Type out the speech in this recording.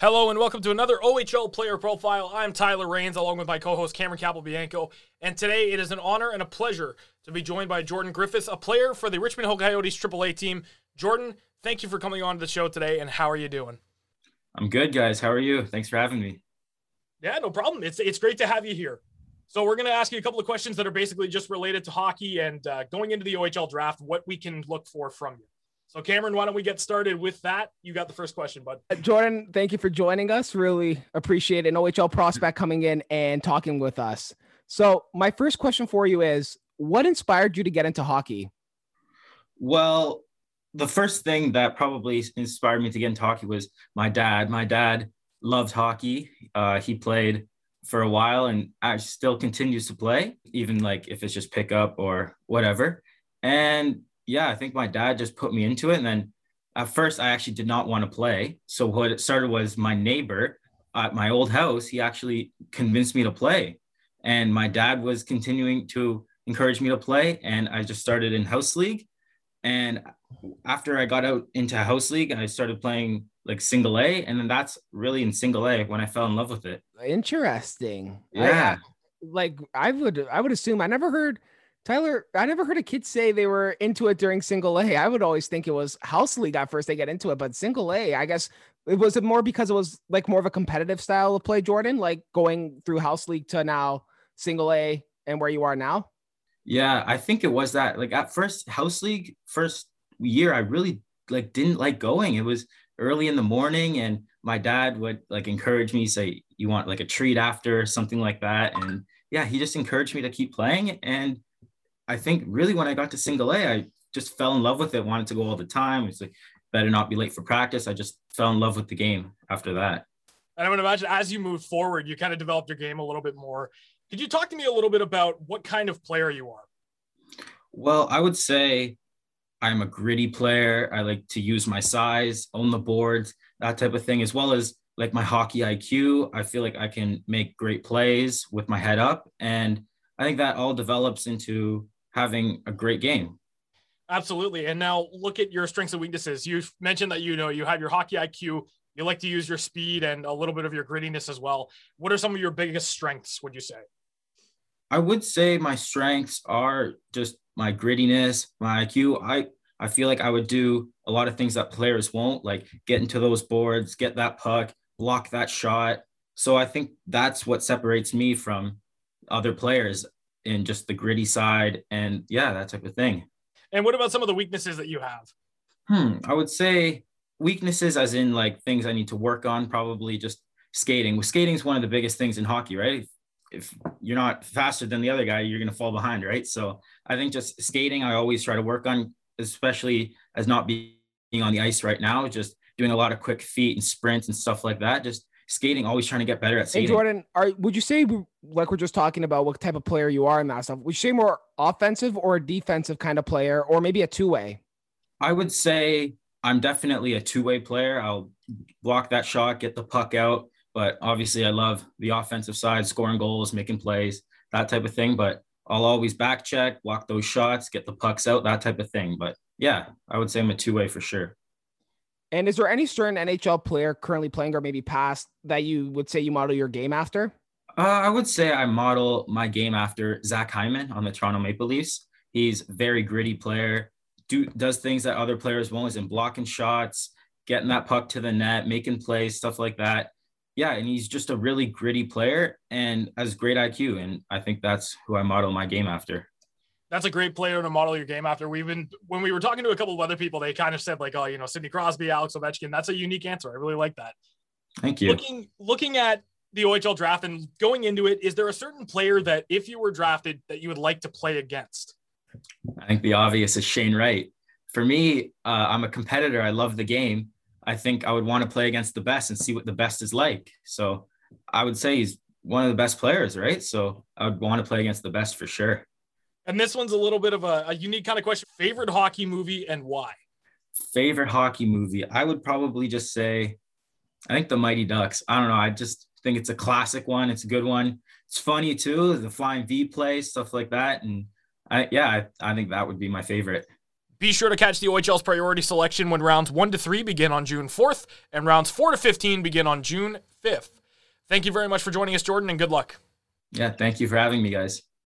Hello and welcome to another OHL player profile. I'm Tyler Raines along with my co-host Cameron Capobianco, and today it is an honor and a pleasure to be joined by Jordan Griffiths, a player for the Richmond Hill Coyotes AAA team. Jordan, thank you for coming on to the show today, and how are you doing? I'm good, guys. How are you? Thanks for having me. Yeah, no problem. It's it's great to have you here. So we're going to ask you a couple of questions that are basically just related to hockey and uh, going into the OHL draft, what we can look for from you. So, Cameron, why don't we get started with that? You got the first question, bud. Uh, Jordan, thank you for joining us. Really appreciate an OHL prospect coming in and talking with us. So, my first question for you is what inspired you to get into hockey? Well, the first thing that probably inspired me to get into hockey was my dad. My dad loved hockey. Uh, he played for a while and still continues to play, even like if it's just pickup or whatever. And yeah, I think my dad just put me into it. And then at first, I actually did not want to play. So what it started was my neighbor at my old house, he actually convinced me to play. And my dad was continuing to encourage me to play. And I just started in house league. And after I got out into house league, I started playing like single A. And then that's really in single A when I fell in love with it. Interesting. Yeah. I, like I would I would assume I never heard Tyler, I never heard a kid say they were into it during single A. I would always think it was house league at first they get into it, but single A, I guess it was more because it was like more of a competitive style of play, Jordan, like going through house league to now single A and where you are now. Yeah, I think it was that. Like at first, house league first year, I really like didn't like going. It was early in the morning, and my dad would like encourage me, say, "You want like a treat after something like that," and yeah, he just encouraged me to keep playing, and I think really when I got to single A, I just fell in love with it, wanted to go all the time. It's like, better not be late for practice. I just fell in love with the game after that. And I would imagine as you moved forward, you kind of developed your game a little bit more. Could you talk to me a little bit about what kind of player you are? Well, I would say I'm a gritty player. I like to use my size, own the boards, that type of thing, as well as like my hockey IQ. I feel like I can make great plays with my head up. And I think that all develops into having a great game. Absolutely. And now look at your strengths and weaknesses. You've mentioned that you know you have your hockey IQ, you like to use your speed and a little bit of your grittiness as well. What are some of your biggest strengths, would you say? I would say my strengths are just my grittiness, my IQ. I I feel like I would do a lot of things that players won't, like get into those boards, get that puck, block that shot. So I think that's what separates me from other players in just the gritty side and yeah, that type of thing. And what about some of the weaknesses that you have? Hmm, I would say weaknesses as in like things I need to work on, probably just skating. Skating is one of the biggest things in hockey, right? If, if you're not faster than the other guy, you're going to fall behind, right? So I think just skating, I always try to work on, especially as not being on the ice right now, just doing a lot of quick feet and sprints and stuff like that. Just skating, always trying to get better at skating. Hey Jordan, are would you say like we're just talking about what type of player you are and that stuff? Would you say more offensive or a defensive kind of player, or maybe a two way? I would say I'm definitely a two way player. I'll block that shot, get the puck out, but obviously I love the offensive side, scoring goals, making plays, that type of thing. But I'll always back check, block those shots, get the pucks out, that type of thing. But yeah, I would say I'm a two way for sure. And is there any certain NHL player currently playing or maybe past that you would say you model your game after? Uh, I would say I model my game after Zach Hyman on the Toronto Maple Leafs. He's very gritty player, do does things that other players won't, is in blocking shots, getting that puck to the net, making plays, stuff like that. Yeah, and he's just a really gritty player and has great IQ, and I think that's who I model my game after that's a great player to model your game after. We've been when we were talking to a couple of other people, they kind of said like, oh, you know, Sidney Crosby, Alex Ovechkin. That's a unique answer. I really like that. Thank you. Looking looking at the OHL draft and going into it, is there a certain player that if you were drafted that you would like to play against? I think the obvious is Shane Wright. For me, uh, I'm a competitor. I love the game. I think I would want to play against the best and see what the best is like. So I would say he's one of the best players, right? So I would want to play against the best for sure. And this one's a little bit of a, a unique kind of question. Favorite hockey movie and why? Favorite hockey movie? I would probably just say, I think The Mighty Ducks. I don't know. I just think it's a classic one. It's a good one. It's funny too. The flying V play, stuff like that. And I, yeah, I, I think that would be my favorite. Be sure to catch the OHL's priority selection when rounds 1 to 3 begin on June 4th and rounds 4 to 15 begin on June 5th. Thank you very much for joining us, Jordan, and good luck. Yeah, thank you for having me, guys.